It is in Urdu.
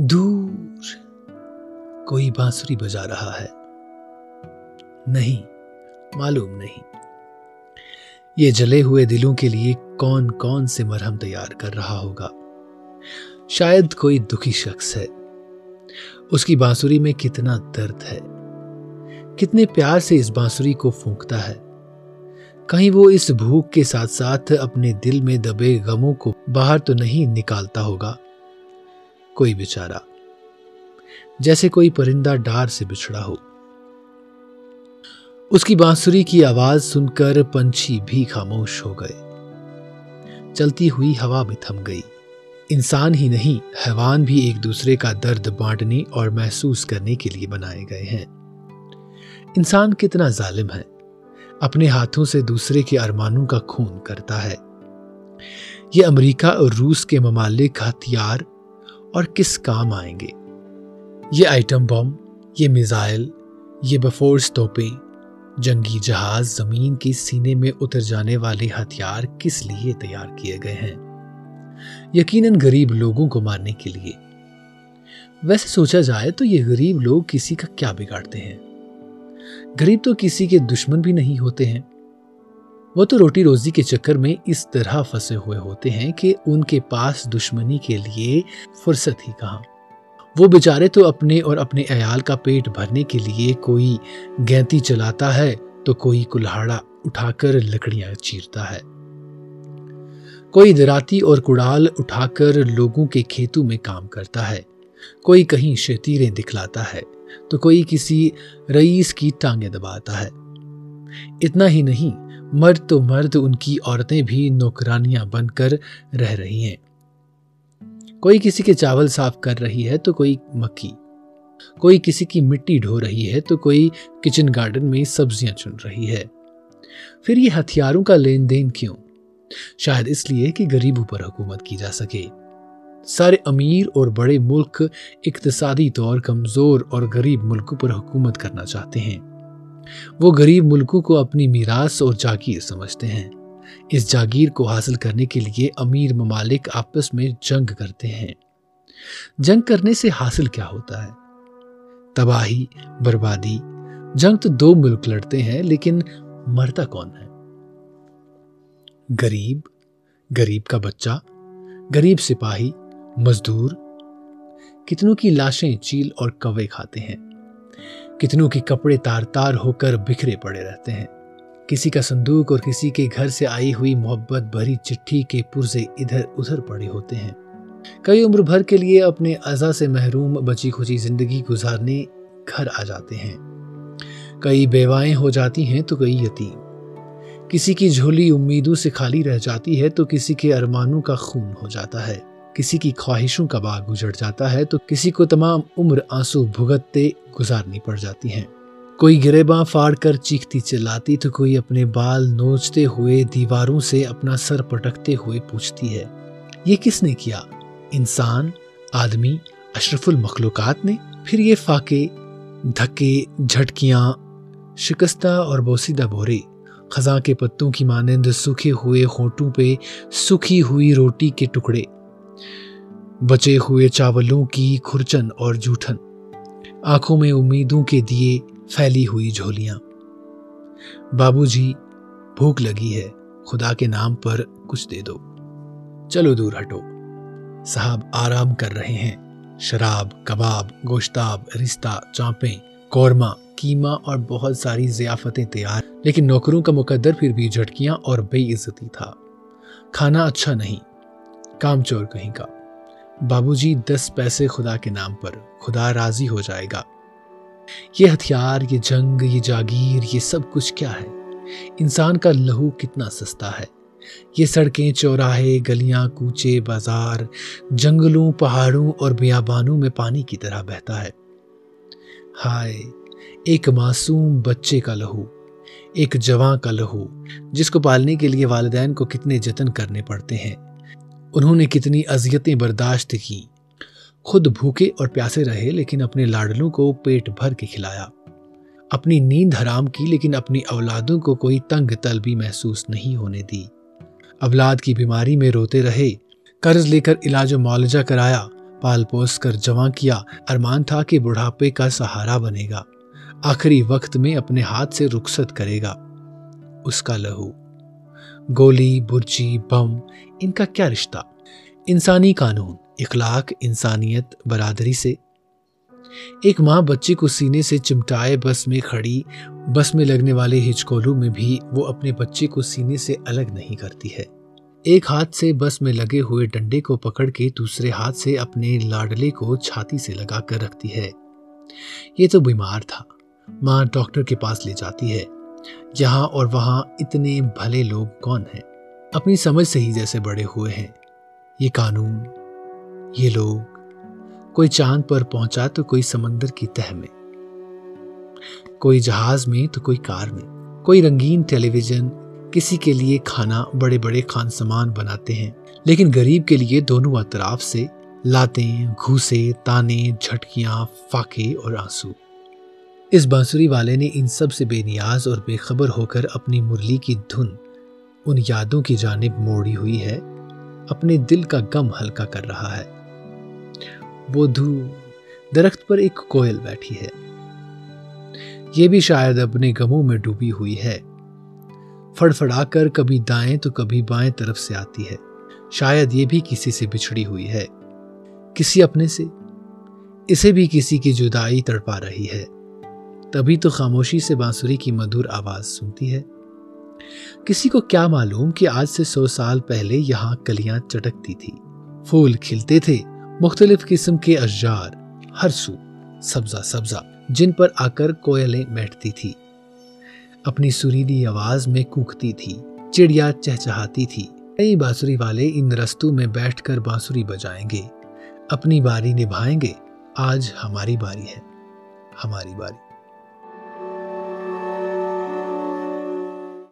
دور کوئی بانسری بجا رہا ہے۔ نہیں، معلوم نہیں۔ یہ جلے ہوئے دلوں کے لیے کون کون سے مرہم تیار کر رہا ہوگا؟ شاید کوئی دکھی شخص ہے۔ اس کی بانسری میں کتنا درد ہے۔ کتنے پیار سے اس بانسری کو پھونکتا ہے۔ کہیں وہ اس بھوک کے ساتھ ساتھ اپنے دل میں دبے غموں کو باہر تو نہیں نکالتا ہوگا۔ کوئی بچارا جیسے کوئی پرندہ ڈار سے بچھڑا ہو۔ اس کی بانسری کی آواز سن کر پنچھی بھی خاموش ہو گئے۔ چلتی ہوئی ہوا بھی تھم گئی۔ انسان ہی نہیں، حیوان بھی ایک دوسرے کا درد بانٹنے اور محسوس کرنے کے لیے بنائے گئے ہیں۔ انسان کتنا ظالم ہے، اپنے ہاتھوں سے دوسرے کے ارمانوں کا خون کرتا ہے۔ یہ امریکہ اور روس کے ممالک ہتھیار اور کس کام آئیں گے؟ یہ آئٹم بم، یہ میزائل، یہ بفورس توپیں، جنگی جہاز زمین کی سینے میں اتر جانے والے ہتھیار کس لیے تیار کیے گئے ہیں؟ یقیناً غریب لوگوں کو مارنے کے لیے۔ ویسے سوچا جائے تو یہ غریب لوگ کسی کا کیا بگاڑتے ہیں؟ غریب تو کسی کے دشمن بھی نہیں ہوتے ہیں۔ وہ تو روٹی روزی کے چکر میں اس طرح پھنسے ہوئے ہوتے ہیں کہ ان کے پاس دشمنی کے لیے فرصت ہی کہاں۔ وہ بیچارے تو اپنے اور اپنے عیال کا پیٹ بھرنے کے لیے کوئی گینتی چلاتا ہے تو کوئی کلہاڑا اٹھا کر لکڑیاں چیرتا ہے۔ کوئی دراتی اور کڑال اٹھا کر لوگوں کے کھیتوں میں کام کرتا ہے۔ کوئی کہیں شتیریں دکھلاتا ہے تو کوئی کسی رئیس کی ٹانگیں دباتا ہے۔ اتنا ہی نہیں مرد تو مرد ان کی عورتیں بھی نوکرانیاں بن کر رہ رہی ہیں۔ کوئی کسی کے چاول صاف کر رہی ہے تو کوئی مکھی۔ کوئی کسی کی مٹی ڈھو رہی ہے تو کوئی کچن گارڈن میں سبزیاں چن رہی ہے۔ پھر یہ ہتھیاروں کا لین دین کیوں؟ شاید اس لیے کہ غریبوں پر حکومت کی جا سکے۔ سارے امیر اور بڑے ملک اقتصادی طور کمزور اور غریب ملکوں پر حکومت کرنا چاہتے ہیں۔ وہ غریب ملکوں کو اپنی میراث اور جاگیر سمجھتے ہیں۔ اس جاگیر کو حاصل کرنے کے لیے امیر ممالک آپس میں جنگ کرتے ہیں۔ جنگ کرنے سے حاصل کیا ہوتا ہے؟ تباہی، بربادی، جنگ تو دو ملک لڑتے ہیں، لیکن مرتا کون ہے؟ غریب غریب کا بچہ، غریب سپاہی، مزدور۔ کتنوں کی لاشیں چیل اور کوے کھاتے ہیں۔ کتنوں کے کپڑے تار تار ہو کر بکھرے پڑے رہتے ہیں۔ کسی کا صندوق اور کسی کے گھر سے آئی ہوئی محبت بھری چٹھی کے پرزے ادھر ادھر پڑے ہوتے ہیں۔ کئی عمر بھر کے لیے اپنے اعضا سے محروم، بچی کھچی زندگی گزارنے گھر آ جاتے ہیں۔ کئی بیوائیں ہو جاتی ہیں تو کئی یتیم۔ کسی کی جھولی امیدوں سے خالی رہ جاتی ہے تو کسی کے ارمانوں کا خون ہو جاتا ہے۔ کسی کی خواہشوں کا باغ گزر جاتا ہے تو کسی کو تمام عمر آنسو بھگتتے گزارنی پڑ جاتی ہیں۔ کوئی گریباں فاڑ کر چیختی چلاتی تو کوئی اپنے بال نوچتے ہوئے دیواروں سے اپنا سر پٹکتے ہوئے پوچھتی ہے، یہ کس نے کیا؟ انسان، آدمی، اشرف المخلوقات نے؟ پھر یہ فاقے، دھکے، جھٹکیاں، شکستہ اور بوسیدہ بورے، خزاں کے پتوں کی مانند سوکھے ہوئے ہونٹوں پہ سکھی ہوئی روٹی کے ٹکڑے۔ بچے ہوئے چاولوں کی کھرچن اور جھوٹن آنکھوں میں امیدوں کے دیے پھیلی ہوئی جھولیاں۔ بابو جی بھوک لگی ہے۔ خدا کے نام پر کچھ دے دو۔ چلو دور ہٹو۔ صاحب آرام کر رہے ہیں۔ شراب، کباب، گوشتاب رشتہ چانپیں کورما کیما اور بہت ساری ضیافتیں تیار۔ لیکن نوکروں کا مقدر پھر بھی جھٹکیاں اور بے عزتی تھا۔ کھانا اچھا نہیں۔ کام چور کہیں کا۔ بابو جی دس پیسے خدا کے نام پر خدا راضی ہو جائے گا۔ یہ ہتھیار، یہ جنگ، یہ جاگیر، یہ سب کچھ کیا ہے؟ انسان کا لہو کتنا سستا ہے؟ یہ سڑکیں، چوراہے، گلیاں، کوچے، بازار، جنگلوں، پہاڑوں اور بیابانوں میں پانی کی طرح بہتا ہے۔ ہائے، ایک معصوم بچے کا لہو، ایک جوان کا لہو، جس کو پالنے کے لیے والدین کو کتنے جتن کرنے پڑتے ہیں۔ انہوں نے کتنی اذیتیں برداشت کی۔ خود بھوکے اور پیاسے رہے لیکن اپنے لاڈلوں کو پیٹ بھر کے کھلایا۔ اپنی نیند حرام کی لیکن اپنی اولادوں کو کوئی تنگ طلبی محسوس نہیں ہونے دی۔ اولاد کی بیماری میں روتے رہے، قرض لے کر علاج و معالجہ کرایا، پال پوس کر جمع کیا، ارمان تھا کہ بڑھاپے کا سہارا بنے گا۔ آخری وقت میں اپنے ہاتھ سے رخصت کرے گا۔ اس کا لہو۔ گولی، برچی، بم، ان کا کیا رشتہ؟ انسانی قانون، اخلاق، انسانیت، برادری سے۔ ایک ماں بچے کو سینے سے چمٹائے بس میں کھڑی، بس میں لگنے والے ہچکولو میں بھی وہ اپنے بچے کو سینے سے الگ نہیں کرتی ہے۔ ایک ہاتھ سے بس میں لگے ہوئے ڈنڈے کو پکڑ کے دوسرے ہاتھ سے اپنے لاڈلے کو چھاتی سے لگا کر رکھتی ہے۔ یہ تو بیمار تھا۔ ماں ڈاکٹر کے پاس لے جاتی ہے۔ یہاں اور وہاں اتنے بھلے لوگ کون ہیں؟ اپنی سمجھ سے ہی جیسے بڑے ہوئے ہیں۔ یہ قانون، یہ لوگ، کوئی چاند پر پہنچا تو کوئی سمندر کی تہ میں۔ کوئی جہاز میں تو کوئی کار میں۔ کوئی رنگین ٹیلی ویژن کسی کے لیے کھانا بڑے بڑے خان سامان بناتے ہیں۔ لیکن غریب کے لیے دونوں اطراف سے لاتیں، گھوسے، تانے، جھٹکیاں، فاقے اور آنسو۔ اس بانسری والے نے ان سب سے بے نیاز اور بے خبر ہو کر اپنی مرلی کی دھن ان یادوں کی جانب موڑی ہوئی ہے، اپنے دل کا غم ہلکا کر رہا ہے۔ وہ دھو، درخت پر ایک کوئل بیٹھی ہے۔ یہ بھی شاید اپنے غموں میں ڈوبی ہوئی ہے۔ فڑ فڑا کر کبھی دائیں تو کبھی بائیں طرف سے آتی ہے۔ شاید یہ بھی کسی سے بچھڑی ہوئی ہے۔ کسی اپنے سے، اسے بھی کسی کی جدائی تڑپا رہی ہے۔ تبھی تو خاموشی سے بانسری کی مدور آواز سنتی ہے۔ کسی کو کیا معلوم کہ آج سے سو سال پہلے یہاں کلیاں چٹکتی تھی پھول کھلتے تھے، مختلف قسم کے اشجار، ہر سو، سبزہ سبزہ، جن پر آ کر کوئلیں بیٹھتی تھی اپنی سریلی آواز میں کوکتی تھی چڑیا چہچہاتی تھی کئی بانسری والے ان رستوں میں بیٹھ کر بانسری بجائیں گے۔ اپنی باری نبھائیں گے۔ آج ہماری باری ہے، ہماری باری۔